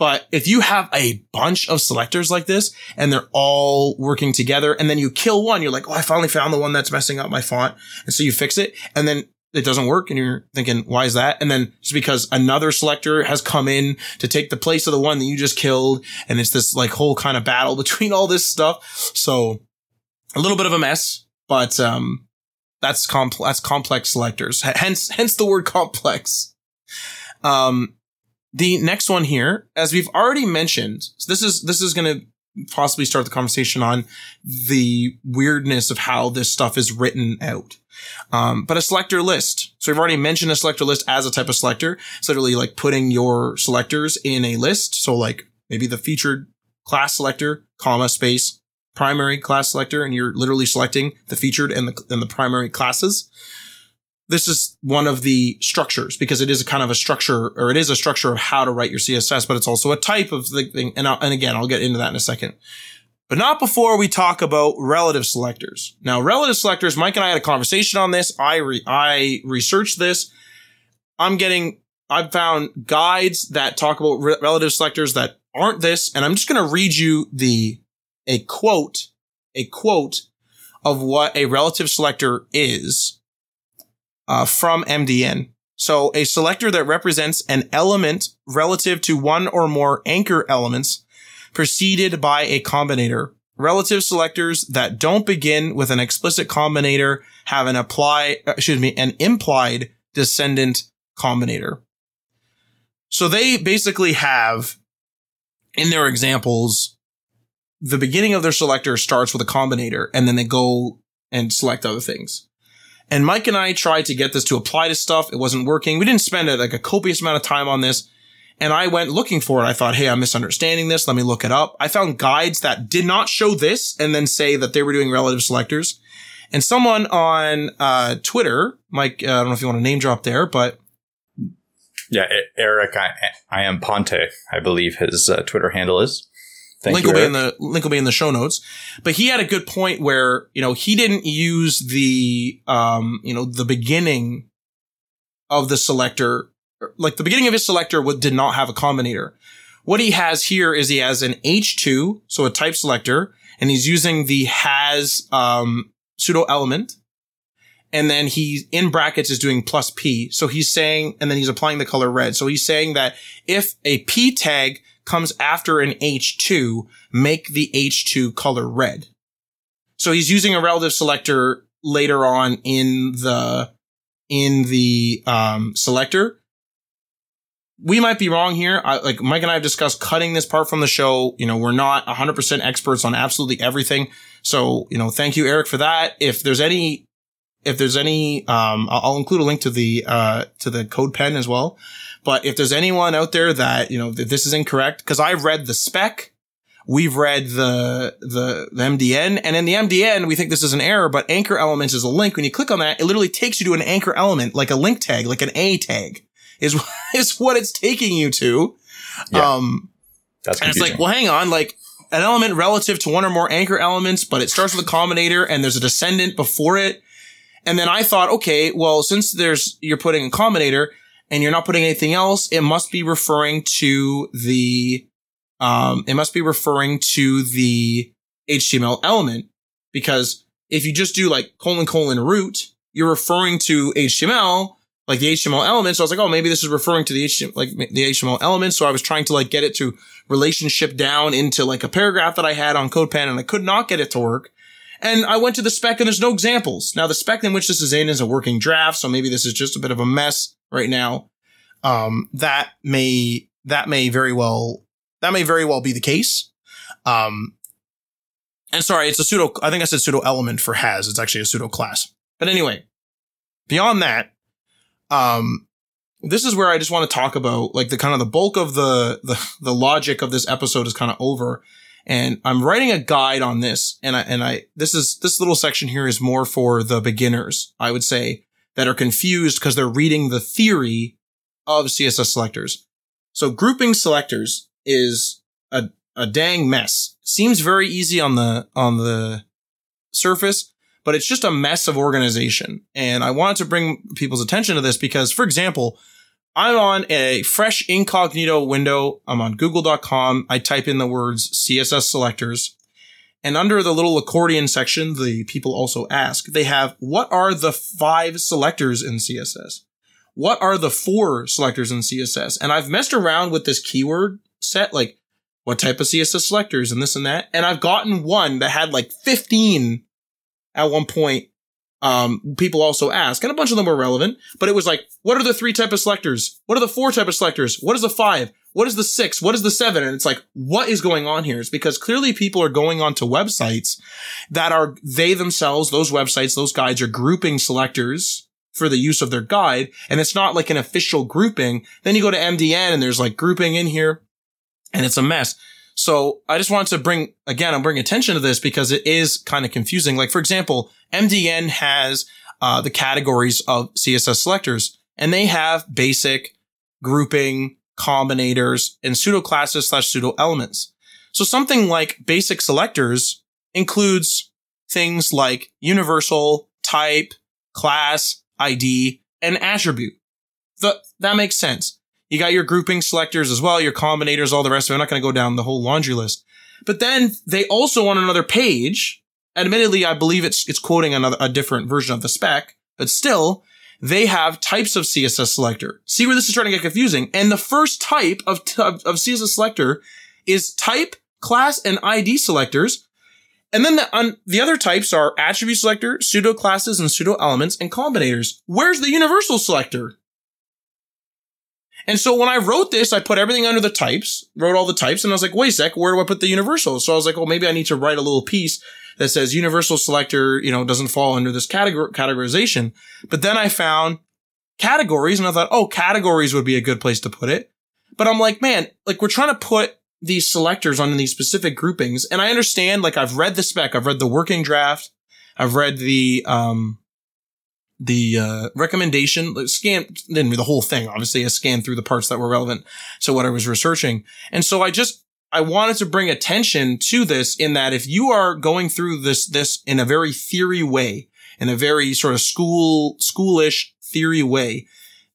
But if you have a bunch of selectors like this and they're all working together and then you kill one, you're like, Oh, I finally found the one that's messing up my font. And so you fix it and then it doesn't work and you're thinking, why is that? And then it's because another selector has come in to take the place of the one that you just killed. And it's this like whole kind of battle [LAUGHS] between all this stuff. So a little bit of a mess, but, um, that's complex, that's complex selectors. Hence, hence the word complex. Um, the next one here, as we've already mentioned, so this is, this is going to possibly start the conversation on the weirdness of how this stuff is written out. Um, but a selector list. So we've already mentioned a selector list as a type of selector. It's literally like putting your selectors in a list. So like maybe the featured class selector, comma, space, primary class selector and you're literally selecting the featured and the, and the primary classes. This is one of the structures because it is a kind of a structure or it is a structure of how to write your CSS, but it's also a type of the thing. And, uh, and again, I'll get into that in a second, but not before we talk about relative selectors. Now, relative selectors, Mike and I had a conversation on this. I, re- I researched this. I'm getting, I've found guides that talk about re- relative selectors that aren't this. And I'm just going to read you the, a quote, a quote of what a relative selector is uh, from MDN. So a selector that represents an element relative to one or more anchor elements preceded by a combinator. Relative selectors that don't begin with an explicit combinator have an apply, uh, excuse me, an implied descendant combinator. So they basically have in their examples, the beginning of their selector starts with a combinator and then they go and select other things. And Mike and I tried to get this to apply to stuff. It wasn't working. We didn't spend like a copious amount of time on this. And I went looking for it. I thought, Hey, I'm misunderstanding this. Let me look it up. I found guides that did not show this and then say that they were doing relative selectors. And someone on, uh, Twitter, Mike, uh, I don't know if you want to name drop there, but yeah, Eric, I, I am Ponte, I believe his uh, Twitter handle is. Thank link you, will Eric. be in the link will be in the show notes. But he had a good point where you know he didn't use the um you know the beginning of the selector like the beginning of his selector did not have a combinator. What he has here is he has an H2, so a type selector, and he's using the has um, pseudo element and then he in brackets is doing plus P. So he's saying, and then he's applying the color red. So he's saying that if a P tag comes after an H2, make the H2 color red. So he's using a relative selector later on in the, in the, um, selector. We might be wrong here. I, like Mike and I have discussed cutting this part from the show. You know, we're not 100% experts on absolutely everything. So, you know, thank you, Eric, for that. If there's any if there's any, um, I'll include a link to the, uh, to the CodePen as well. But if there's anyone out there that, you know, that this is incorrect, cause I've read the spec, we've read the, the, the MDN, and in the MDN, we think this is an error, but anchor elements is a link. When you click on that, it literally takes you to an anchor element, like a link tag, like an A tag is, [LAUGHS] is what it's taking you to. Yeah. Um, that's and it's like, well, hang on, like, an element relative to one or more anchor elements, but it starts with a combinator and there's a descendant before it. And then I thought, okay, well, since there's, you're putting a combinator and you're not putting anything else, it must be referring to the, um, it must be referring to the HTML element because if you just do like colon colon root, you're referring to HTML, like the HTML element. So I was like, oh, maybe this is referring to the HTML, like the HTML element. So I was trying to like get it to relationship down into like a paragraph that I had on CodePen and I could not get it to work. And I went to the spec and there's no examples. Now the spec in which this is in is a working draft. So maybe this is just a bit of a mess right now. Um, that may, that may very well, that may very well be the case. Um, and sorry, it's a pseudo, I think I said pseudo element for has. It's actually a pseudo class. But anyway, beyond that, um, this is where I just want to talk about like the kind of the bulk of the, the, the logic of this episode is kind of over. And I'm writing a guide on this. And I, and I, this is, this little section here is more for the beginners, I would say, that are confused because they're reading the theory of CSS selectors. So grouping selectors is a, a dang mess. Seems very easy on the, on the surface, but it's just a mess of organization. And I wanted to bring people's attention to this because, for example, I'm on a fresh incognito window. I'm on google.com. I type in the words CSS selectors. And under the little accordion section, the people also ask, they have, what are the five selectors in CSS? What are the four selectors in CSS? And I've messed around with this keyword set, like what type of CSS selectors and this and that. And I've gotten one that had like 15 at one point um, people also ask, and a bunch of them were relevant, but it was like, what are the three type of selectors? What are the four type of selectors? What is the five? What is the six? What is the seven? And it's like, what is going on here? It's because clearly people are going onto websites that are, they themselves, those websites, those guides are grouping selectors for the use of their guide. And it's not like an official grouping. Then you go to MDN and there's like grouping in here and it's a mess. So I just wanted to bring, again, I'm bringing attention to this because it is kind of confusing. Like, for example, MDN has uh, the categories of CSS selectors and they have basic grouping, combinators, and pseudo classes slash pseudo elements. So something like basic selectors includes things like universal, type, class, ID, and attribute. The, that makes sense. You got your grouping selectors as well, your combinators, all the rest of it. I'm not going to go down the whole laundry list. But then they also on another page, admittedly, I believe it's, it's quoting another, a different version of the spec, but still, they have types of CSS selector. See where this is starting to get confusing. And the first type of, of CSS selector is type, class, and ID selectors. And then the, the other types are attribute selector, pseudo classes and pseudo elements, and combinators. Where's the universal selector? And so when I wrote this, I put everything under the types, wrote all the types, and I was like, wait a sec, where do I put the universal? So I was like, well, maybe I need to write a little piece that says universal selector, you know, doesn't fall under this categor- categorization. But then I found categories and I thought, oh, categories would be a good place to put it. But I'm like, man, like we're trying to put these selectors on these specific groupings. And I understand, like I've read the spec, I've read the working draft, I've read the, um, the uh, recommendation scan didn't the whole thing obviously i scanned through the parts that were relevant so what i was researching and so i just i wanted to bring attention to this in that if you are going through this this in a very theory way in a very sort of school schoolish theory way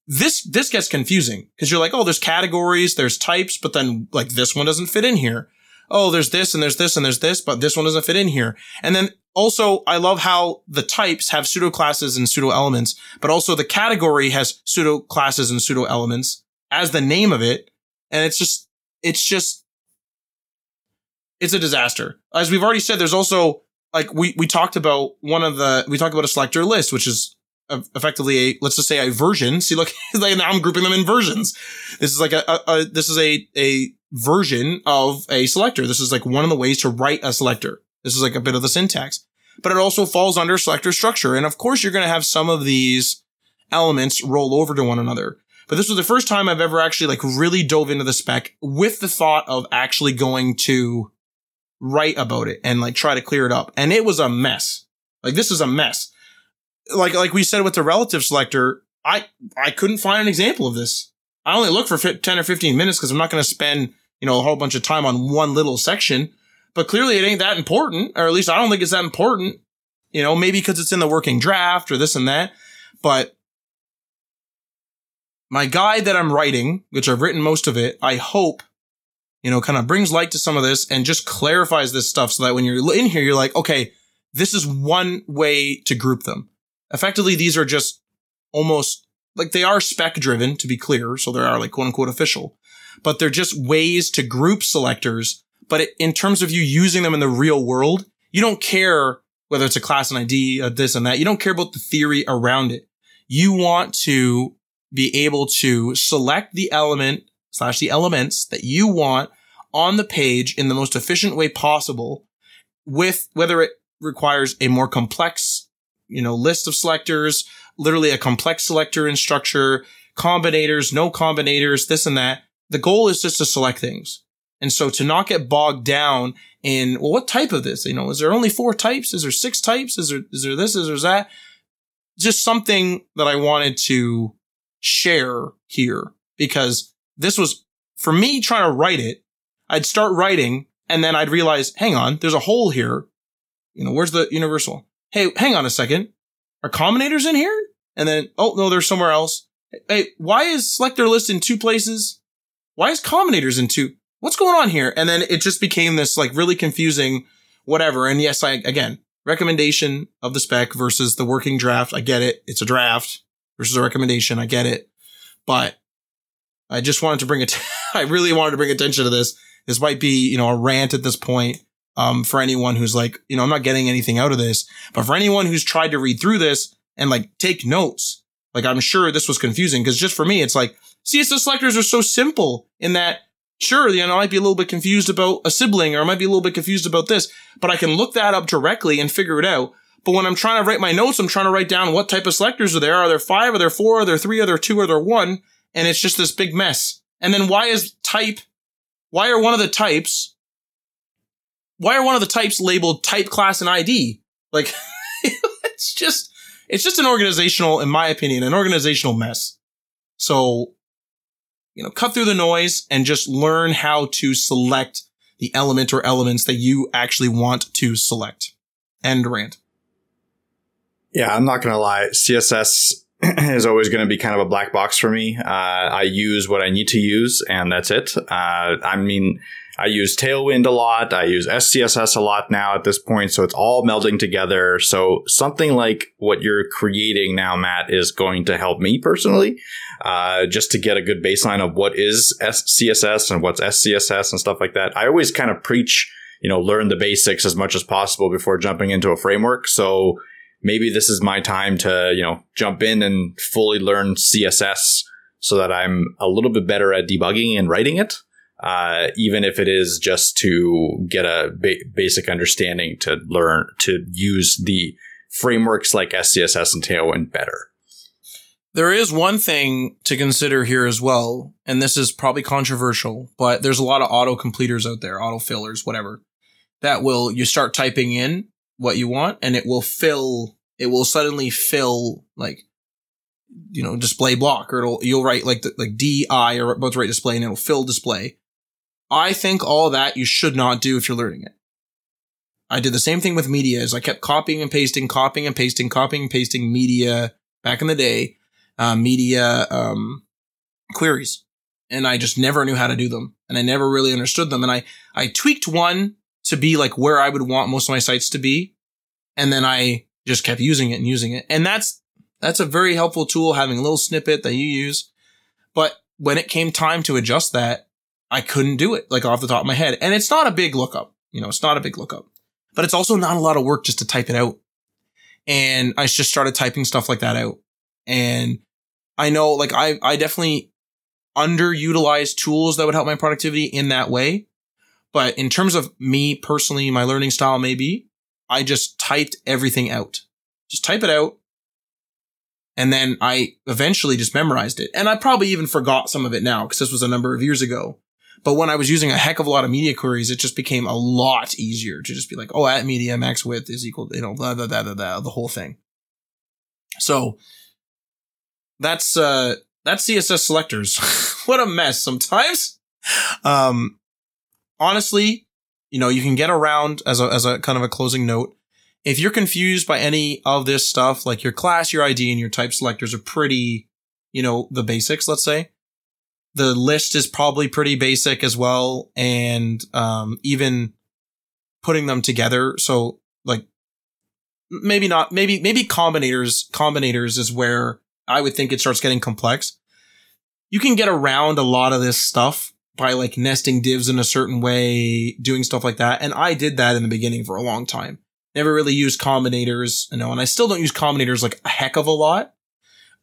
this this gets confusing. Because you're like oh there's categories there's types but then like this one doesn't fit in here. Oh there's this and there's this and there's this but this one doesn't fit in here. And then also, I love how the types have pseudo classes and pseudo elements, but also the category has pseudo classes and pseudo elements as the name of it. And it's just, it's just, it's a disaster. As we've already said, there's also like we, we talked about one of the, we talked about a selector list, which is effectively a, let's just say a version. See, look, [LAUGHS] like now I'm grouping them in versions. This is like a, a, a this is a, a version of a selector. This is like one of the ways to write a selector. This is like a bit of the syntax, but it also falls under selector structure. And of course, you're going to have some of these elements roll over to one another. But this was the first time I've ever actually like really dove into the spec with the thought of actually going to write about it and like try to clear it up. And it was a mess. Like this is a mess. Like, like we said with the relative selector, I, I couldn't find an example of this. I only looked for 10 or 15 minutes because I'm not going to spend, you know, a whole bunch of time on one little section but clearly it ain't that important, or at least I don't think it's that important. You know, maybe because it's in the working draft or this and that. But my guide that I'm writing, which I've written most of it, I hope, you know, kind of brings light to some of this and just clarifies this stuff so that when you're in here, you're like, okay, this is one way to group them. Effectively, these are just almost like they are spec driven to be clear. So they are like quote unquote official, but they're just ways to group selectors but it, in terms of you using them in the real world, you don't care whether it's a class and ID, or this and that. You don't care about the theory around it. You want to be able to select the element slash the elements that you want on the page in the most efficient way possible with whether it requires a more complex, you know, list of selectors, literally a complex selector in structure, combinators, no combinators, this and that. The goal is just to select things. And so to not get bogged down in, well, what type of this? You know, is there only four types? Is there six types? Is there, is there this? Is there that? Just something that I wanted to share here because this was for me trying to write it. I'd start writing and then I'd realize, hang on, there's a hole here. You know, where's the universal? Hey, hang on a second. Are combinators in here? And then, oh no, they're somewhere else. Hey, why is selector list in two places? Why is combinators in two? what's going on here? And then it just became this like really confusing whatever. And yes, I, again, recommendation of the spec versus the working draft. I get it. It's a draft versus a recommendation. I get it. But I just wanted to bring it, [LAUGHS] I really wanted to bring attention to this. This might be, you know, a rant at this point. Um, for anyone who's like, you know, I'm not getting anything out of this, but for anyone who's tried to read through this and like take notes, like I'm sure this was confusing because just for me, it's like CSS selectors are so simple in that Sure, you know, I might be a little bit confused about a sibling or I might be a little bit confused about this, but I can look that up directly and figure it out. But when I'm trying to write my notes, I'm trying to write down what type of selectors are there. Are there five? Are there four? Are there three? Are there two? Are there one? And it's just this big mess. And then why is type, why are one of the types why are one of the types labeled type, class, and ID? Like, [LAUGHS] it's just, it's just an organizational, in my opinion, an organizational mess. So, you know, cut through the noise and just learn how to select the element or elements that you actually want to select. End rant. Yeah, I'm not going to lie. CSS [CLEARS THROAT] is always going to be kind of a black box for me. Uh, I use what I need to use, and that's it. Uh, I mean, I use Tailwind a lot. I use SCSS a lot now at this point. So it's all melding together. So something like what you're creating now, Matt, is going to help me personally, uh, just to get a good baseline of what is SCSS and what's SCSS and stuff like that. I always kind of preach, you know, learn the basics as much as possible before jumping into a framework. So maybe this is my time to, you know, jump in and fully learn CSS so that I'm a little bit better at debugging and writing it uh, even if it is just to get a ba- basic understanding to learn to use the frameworks like SCSS and Tailwind better. There is one thing to consider here as well, and this is probably controversial, but there's a lot of auto completers out there, auto fillers, whatever, that will, you start typing in what you want and it will fill, it will suddenly fill like, you know, display block or it'll, you'll write like the, like DI or to write display and it'll fill display. I think all that you should not do if you're learning it. I did the same thing with media as I kept copying and pasting, copying and pasting, copying and pasting media back in the day, uh, media, um, queries. And I just never knew how to do them and I never really understood them. And I, I tweaked one to be like where I would want most of my sites to be. And then I just kept using it and using it. And that's, that's a very helpful tool, having a little snippet that you use. But when it came time to adjust that, I couldn't do it like off the top of my head. And it's not a big lookup. You know, it's not a big lookup, but it's also not a lot of work just to type it out. And I just started typing stuff like that out. And I know like I, I definitely underutilized tools that would help my productivity in that way. But in terms of me personally, my learning style maybe, I just typed everything out. Just type it out. And then I eventually just memorized it. And I probably even forgot some of it now because this was a number of years ago. But when I was using a heck of a lot of media queries, it just became a lot easier to just be like, oh, at media max width is equal, you know, blah, blah, blah, blah, blah, the whole thing. So that's, uh, that's CSS selectors. [LAUGHS] what a mess sometimes. Um, honestly, you know, you can get around as a, as a kind of a closing note. If you're confused by any of this stuff, like your class, your ID, and your type selectors are pretty, you know, the basics, let's say the list is probably pretty basic as well. And, um, even putting them together. So like maybe not, maybe, maybe combinators, combinators is where I would think it starts getting complex. You can get around a lot of this stuff by like nesting divs in a certain way, doing stuff like that. And I did that in the beginning for a long time. Never really used combinators, you know, and I still don't use combinators like a heck of a lot.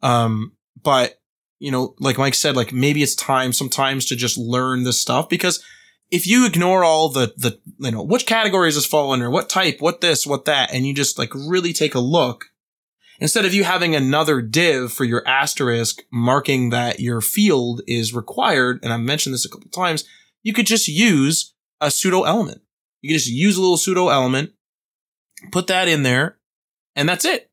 Um, but you know, like Mike said, like maybe it's time sometimes to just learn this stuff because if you ignore all the, the, you know, which categories this fall under, what type, what this, what that, and you just like really take a look, instead of you having another div for your asterisk marking that your field is required, and I've mentioned this a couple times, you could just use a pseudo element. You could just use a little pseudo element, put that in there, and that's it.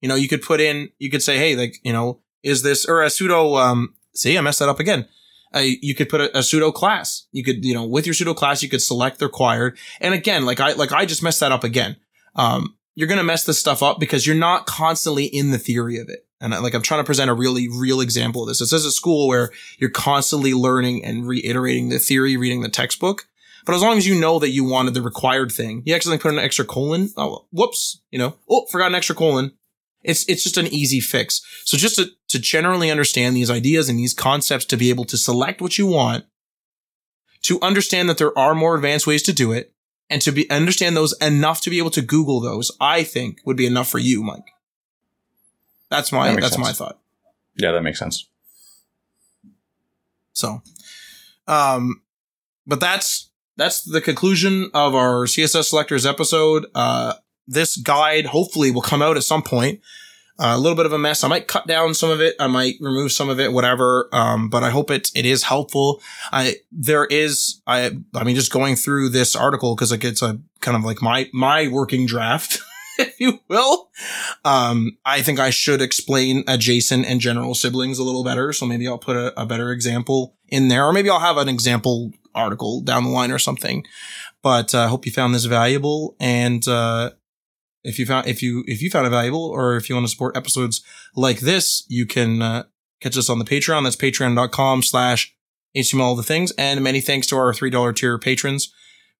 You know, you could put in, you could say, hey, like, you know, is this or a pseudo um see i messed that up again uh, you could put a, a, pseudo class you could you know with your pseudo class you could select the required and again like i like i just messed that up again um you're going to mess this stuff up because you're not constantly in the theory of it and like i'm trying to present a really real example of this this is a school where you're constantly learning and reiterating the theory reading the textbook but as long as you know that you wanted the required thing, you accidentally put an extra colon. Oh, whoops. You know, oh, forgot an extra colon. It's, it's just an easy fix. So just to, to generally understand these ideas and these concepts to be able to select what you want, to understand that there are more advanced ways to do it, and to be understand those enough to be able to Google those, I think would be enough for you, Mike. That's my, that that's sense. my thought. Yeah, that makes sense. So, um, but that's, that's the conclusion of our CSS selectors episode. Uh, this guide hopefully will come out at some point. A little bit of a mess. I might cut down some of it. I might remove some of it, whatever. Um, but I hope it, it is helpful. I, there is, I, I mean, just going through this article because like it's a kind of like my, my working draft. [LAUGHS] if you will. Um, I think I should explain adjacent and general siblings a little better. So maybe I'll put a, a better example in there, or maybe I'll have an example article down the line or something. But I uh, hope you found this valuable. And, uh, if you found, if you, if you found it valuable or if you want to support episodes like this, you can, uh, catch us on the Patreon. That's patreon.com slash HTML the things. And many thanks to our $3 tier patrons.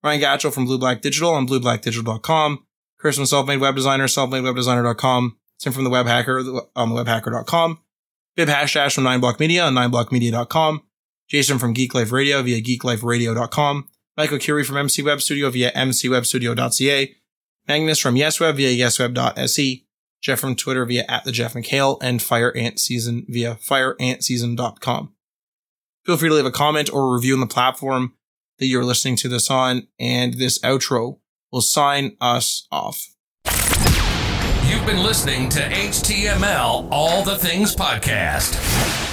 Ryan Gatchell from Blue Black Digital on blueblackdigital.com. Chris from Self Made Web Designer, selfmadewebdesigner.com. Tim from the Web Hacker on the webhacker.com. Bib Hashdash from 9block Media on 9blockmedia.com. Jason from Geek Life Radio via geekliferadio.com. Michael Curie from MC Web Studio via mcwebstudio.ca. Magnus from YesWeb via yesweb.se. Jeff from Twitter via at the Jeff McHale and Fire Ant Season via fireantseason.com. Feel free to leave a comment or review on the platform that you're listening to this on. And this outro will sign us off. You've been listening to HTML All the Things Podcast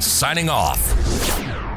signing off.